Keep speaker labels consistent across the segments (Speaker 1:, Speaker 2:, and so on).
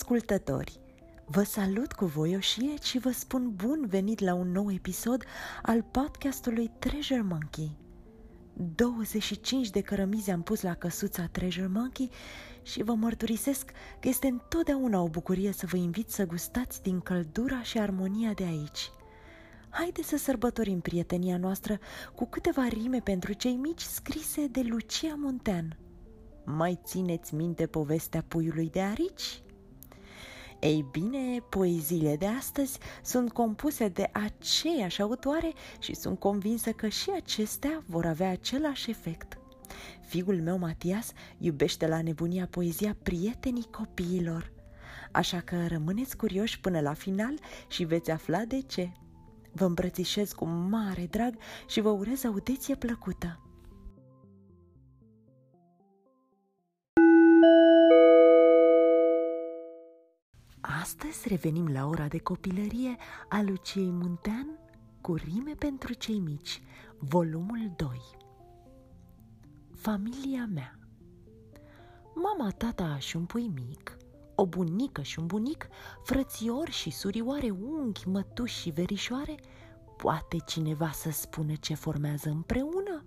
Speaker 1: ascultători! Vă salut cu voioșie și vă spun bun venit la un nou episod al podcastului Treasure Monkey. 25 de cărămizi am pus la căsuța Treasure Monkey și vă mărturisesc că este întotdeauna o bucurie să vă invit să gustați din căldura și armonia de aici. Haideți să sărbătorim prietenia noastră cu câteva rime pentru cei mici scrise de Lucia Muntean. Mai țineți minte povestea puiului de arici? Ei bine, poeziile de astăzi sunt compuse de aceeași autoare și sunt convinsă că și acestea vor avea același efect. Fiul meu, Matias, iubește la nebunia poezia prietenii copiilor. Așa că rămâneți curioși până la final și veți afla de ce. Vă îmbrățișez cu mare drag și vă urez audiție plăcută. Astăzi revenim la ora de copilărie a Luciei Muntean cu rime pentru cei mici, volumul 2. Familia mea Mama, tata și un pui mic, o bunică și un bunic, frățiori și surioare, unghi, mătuși și verișoare, poate cineva să spună ce formează împreună?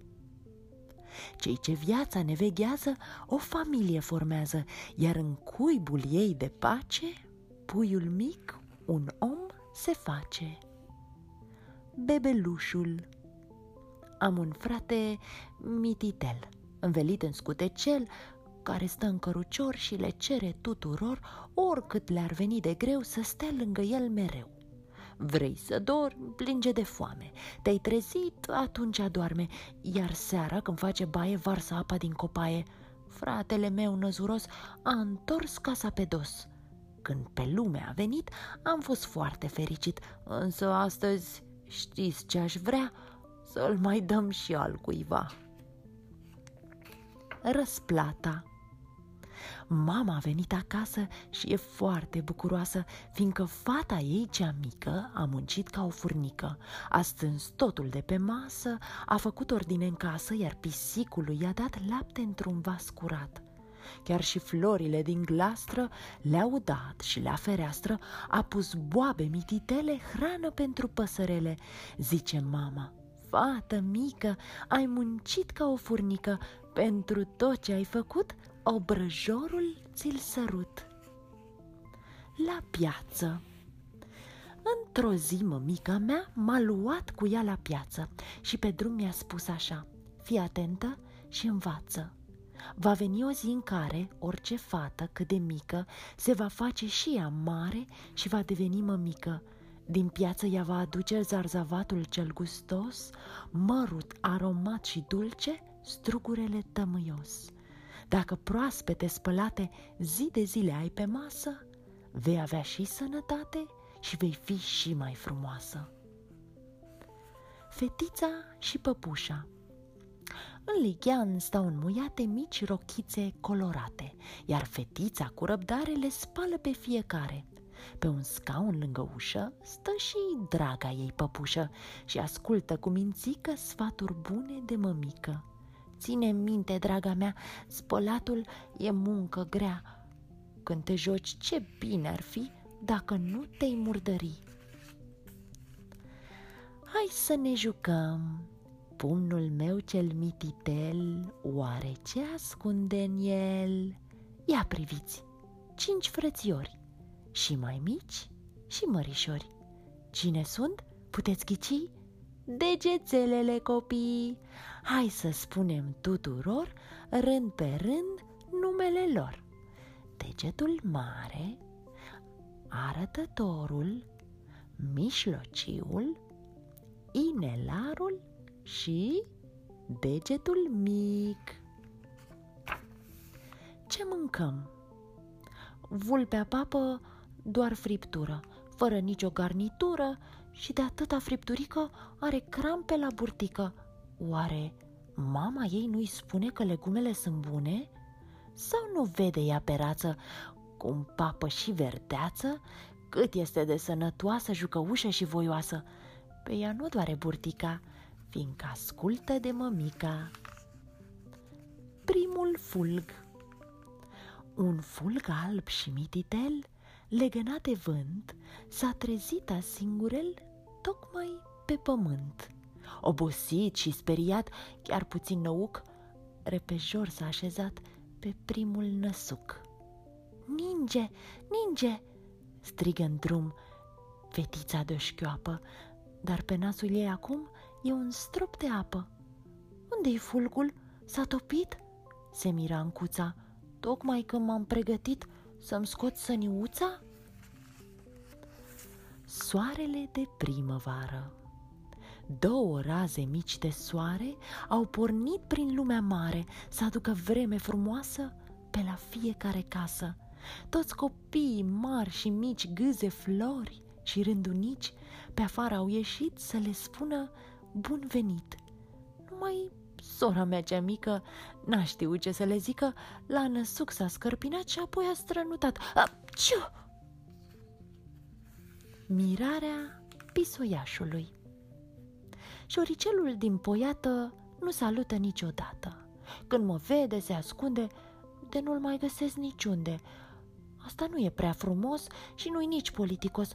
Speaker 1: Cei ce viața ne veghează, o familie formează, iar în cuibul ei de pace puiul mic, un om se face. Bebelușul Am un frate mititel, învelit în scutecel, care stă în cărucior și le cere tuturor, oricât le-ar veni de greu, să stea lângă el mereu. Vrei să dormi, plânge de foame. Te-ai trezit, atunci adorme, iar seara, când face baie, varsă apa din copaie. Fratele meu năzuros a întors casa pe dos. Când pe lume a venit, am fost foarte fericit, însă astăzi știți ce aș vrea? Să-l mai dăm și al cuiva. Răsplata Mama a venit acasă și e foarte bucuroasă, fiindcă fata ei cea mică a muncit ca o furnică, a strâns totul de pe masă, a făcut ordine în casă, iar pisicului i-a dat lapte într-un vas curat. Chiar și florile din glastră le-au dat și la fereastră a pus boabe mititele, hrană pentru păsărele, zice mama. Fată mică, ai muncit ca o furnică, pentru tot ce ai făcut, obrăjorul ți-l sărut. La piață Într-o zi, mămica mea m-a luat cu ea la piață și pe drum mi-a spus așa, fii atentă și învață. Va veni o zi în care orice fată cât de mică se va face și ea mare și va deveni mămică. Din piață ea va aduce zarzavatul cel gustos, mărut aromat și dulce, strugurele tămâios. Dacă proaspete spălate zi de zile ai pe masă, vei avea și sănătate și vei fi și mai frumoasă. Fetița și păpușa în lighean stau înmuiate mici rochițe colorate, iar fetița cu răbdare le spală pe fiecare. Pe un scaun lângă ușă stă și draga ei păpușă și ascultă cu mințică sfaturi bune de mămică. Ține minte, draga mea, spălatul e muncă grea. Când te joci, ce bine ar fi dacă nu te-ai murdări. Hai să ne jucăm, pumnul meu cel mititel, oare ce ascunde în el? Ia priviți, cinci frățiori, și mai mici și mărișori. Cine sunt? Puteți ghici? Degețelele copii! Hai să spunem tuturor, rând pe rând, numele lor. Degetul mare, arătătorul, mișlociul, inelarul și degetul mic. Ce mâncăm? Vulpea papă doar friptură, fără nicio garnitură și de atâta fripturică are crampe la burtică. Oare mama ei nu-i spune că legumele sunt bune? Sau nu vede ea pe rață cum papă și verdeață, cât este de sănătoasă, jucăușă și voioasă? Pe ea nu doare burtica, fiindcă ascultă de mămica. Primul fulg Un fulg alb și mititel legănat de vânt, s-a trezit singurel tocmai pe pământ. Obosit și speriat, chiar puțin năuc, repejor s-a așezat pe primul năsuc. Ninge, ninge!" strigă în drum fetița de șchioapă, dar pe nasul ei acum e un strop de apă. Unde-i fulgul? S-a topit?" se mira în cuța, tocmai când m-am pregătit să-mi scot săniuța? Soarele de primăvară Două raze mici de soare au pornit prin lumea mare să aducă vreme frumoasă pe la fiecare casă. Toți copiii mari și mici, gâze, flori și rândunici, pe afară au ieșit să le spună bun venit. Numai sora mea cea mică n-a știut ce să le zică, la năsuc s-a scărpinat și apoi a strănutat. Ciu! Mirarea pisoiașului Șoricelul din poiată nu salută niciodată. Când mă vede, se ascunde, de nu-l mai găsesc niciunde. Asta nu e prea frumos și nu-i nici politicos.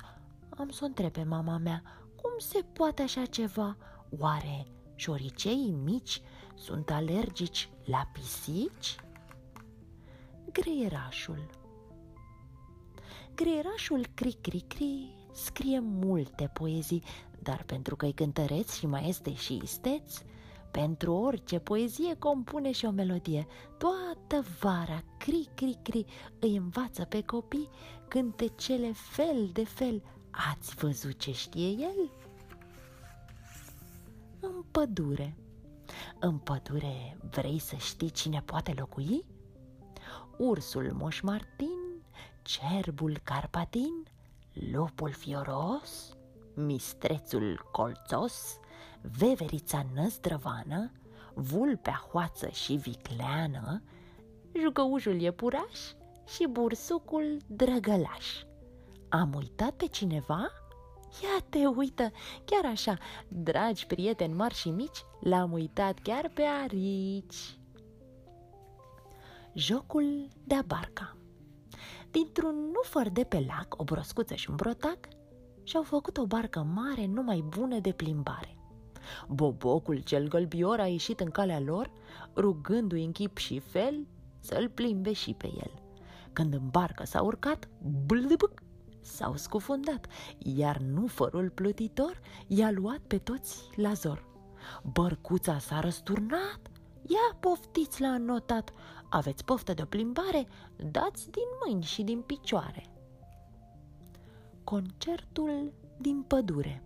Speaker 1: Am să o întreb pe mama mea, cum se poate așa ceva? Oare șoriceii mici sunt alergici la pisici? Greierașul Greierașul cri-cri-cri scrie multe poezii, dar pentru că-i cântăreți și mai este și isteți, pentru orice poezie compune și o melodie. Toată vara, cri-cri-cri, îi învață pe copii cântecele fel de fel. Ați văzut ce știe el? În pădure. În pădure vrei să știi cine poate locui? Ursul Moș Martin, cerbul Carpatin, lupul fioros, mistrețul colțos, veverița năzdrăvană, vulpea hoață și vicleană, jucăușul iepuraș și bursucul drăgălaș. Am uitat pe cineva? Ia te uită, chiar așa, dragi prieteni mari și mici, l-am uitat chiar pe arici. Jocul de-a barca Dintr-un nufăr de pe lac, o broscuță și un brotac, și-au făcut o barcă mare numai bună de plimbare. Bobocul cel gălbior a ieșit în calea lor, rugându-i în chip și fel să-l plimbe și pe el. Când în barcă s-a urcat, blâbâc, s-au scufundat, iar nufărul plutitor i-a luat pe toți la zor. Bărcuța s-a răsturnat, ia poftiți la anotat, aveți poftă de o plimbare, dați din mâini și din picioare. Concertul din pădure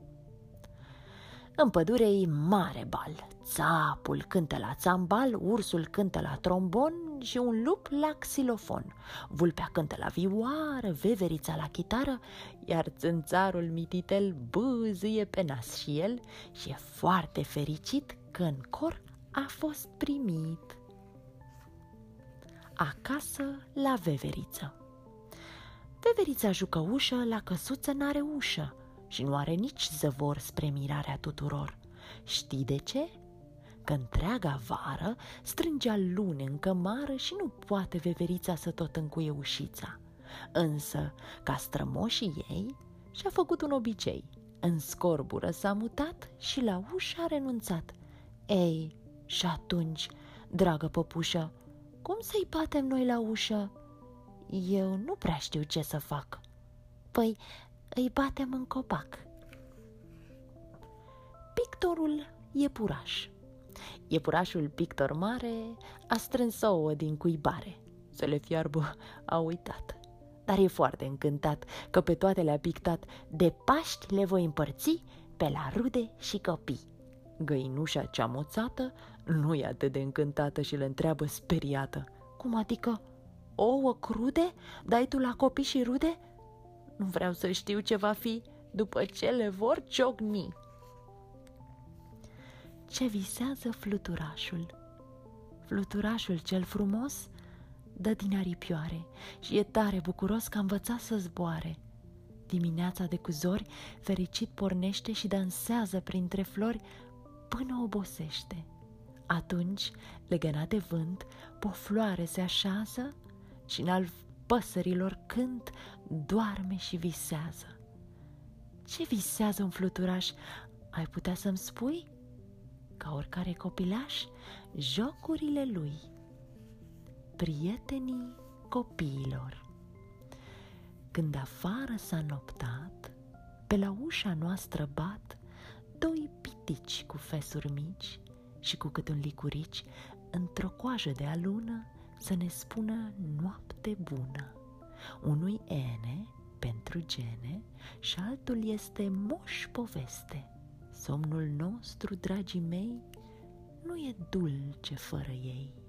Speaker 1: În pădure e mare bal. Țapul cântă la țambal, ursul cântă la trombon și un lup la xilofon. Vulpea cântă la vioară, veverița la chitară, iar țânțarul mititel bâzâie pe nas și el și e foarte fericit că în cor a fost primit. Acasă la veveriță Veverița jucăușă la căsuță n-are ușă și nu are nici zăvor spre mirarea tuturor. Știi de ce? Că întreaga vară strângea lune în cămară și nu poate veverița să tot încuie ușița. Însă, ca strămoșii ei, și-a făcut un obicei. În scorbură s-a mutat și la ușă a renunțat. Ei, și atunci, dragă păpușă, cum să-i batem noi la ușă? Eu nu prea știu ce să fac. Păi, îi batem în copac. Pictorul Iepuraș Iepurașul pictor mare a strâns ouă din cuibare. Să le fiarbă a uitat. Dar e foarte încântat că pe toate le-a pictat. De Paști le voi împărți pe la rude și copii. Găinușa cea moțată nu e atât de încântată și le întreabă speriată. Cum adică? Ouă crude? Dai tu la copii și rude? Nu vreau să știu ce va fi după ce le vor ciocni. Ce visează fluturașul? Fluturașul cel frumos dă din aripioare și e tare bucuros că a învățat să zboare. Dimineața de cuzori, fericit pornește și dansează printre flori până obosește. Atunci, legănat de vânt, pe o floare se așează și în al păsărilor cânt, doarme și visează. Ce visează un fluturaș? Ai putea să-mi spui? Ca oricare copilaș, jocurile lui. Prietenii copiilor. Când afară s-a noptat, pe la ușa noastră bat doi pitici cu fesuri mici și cu cât un licurici într-o coajă de alună să ne spună noapte bună. Unui ene pentru gene și altul este moș poveste. Somnul nostru, dragii mei, nu e dulce fără ei.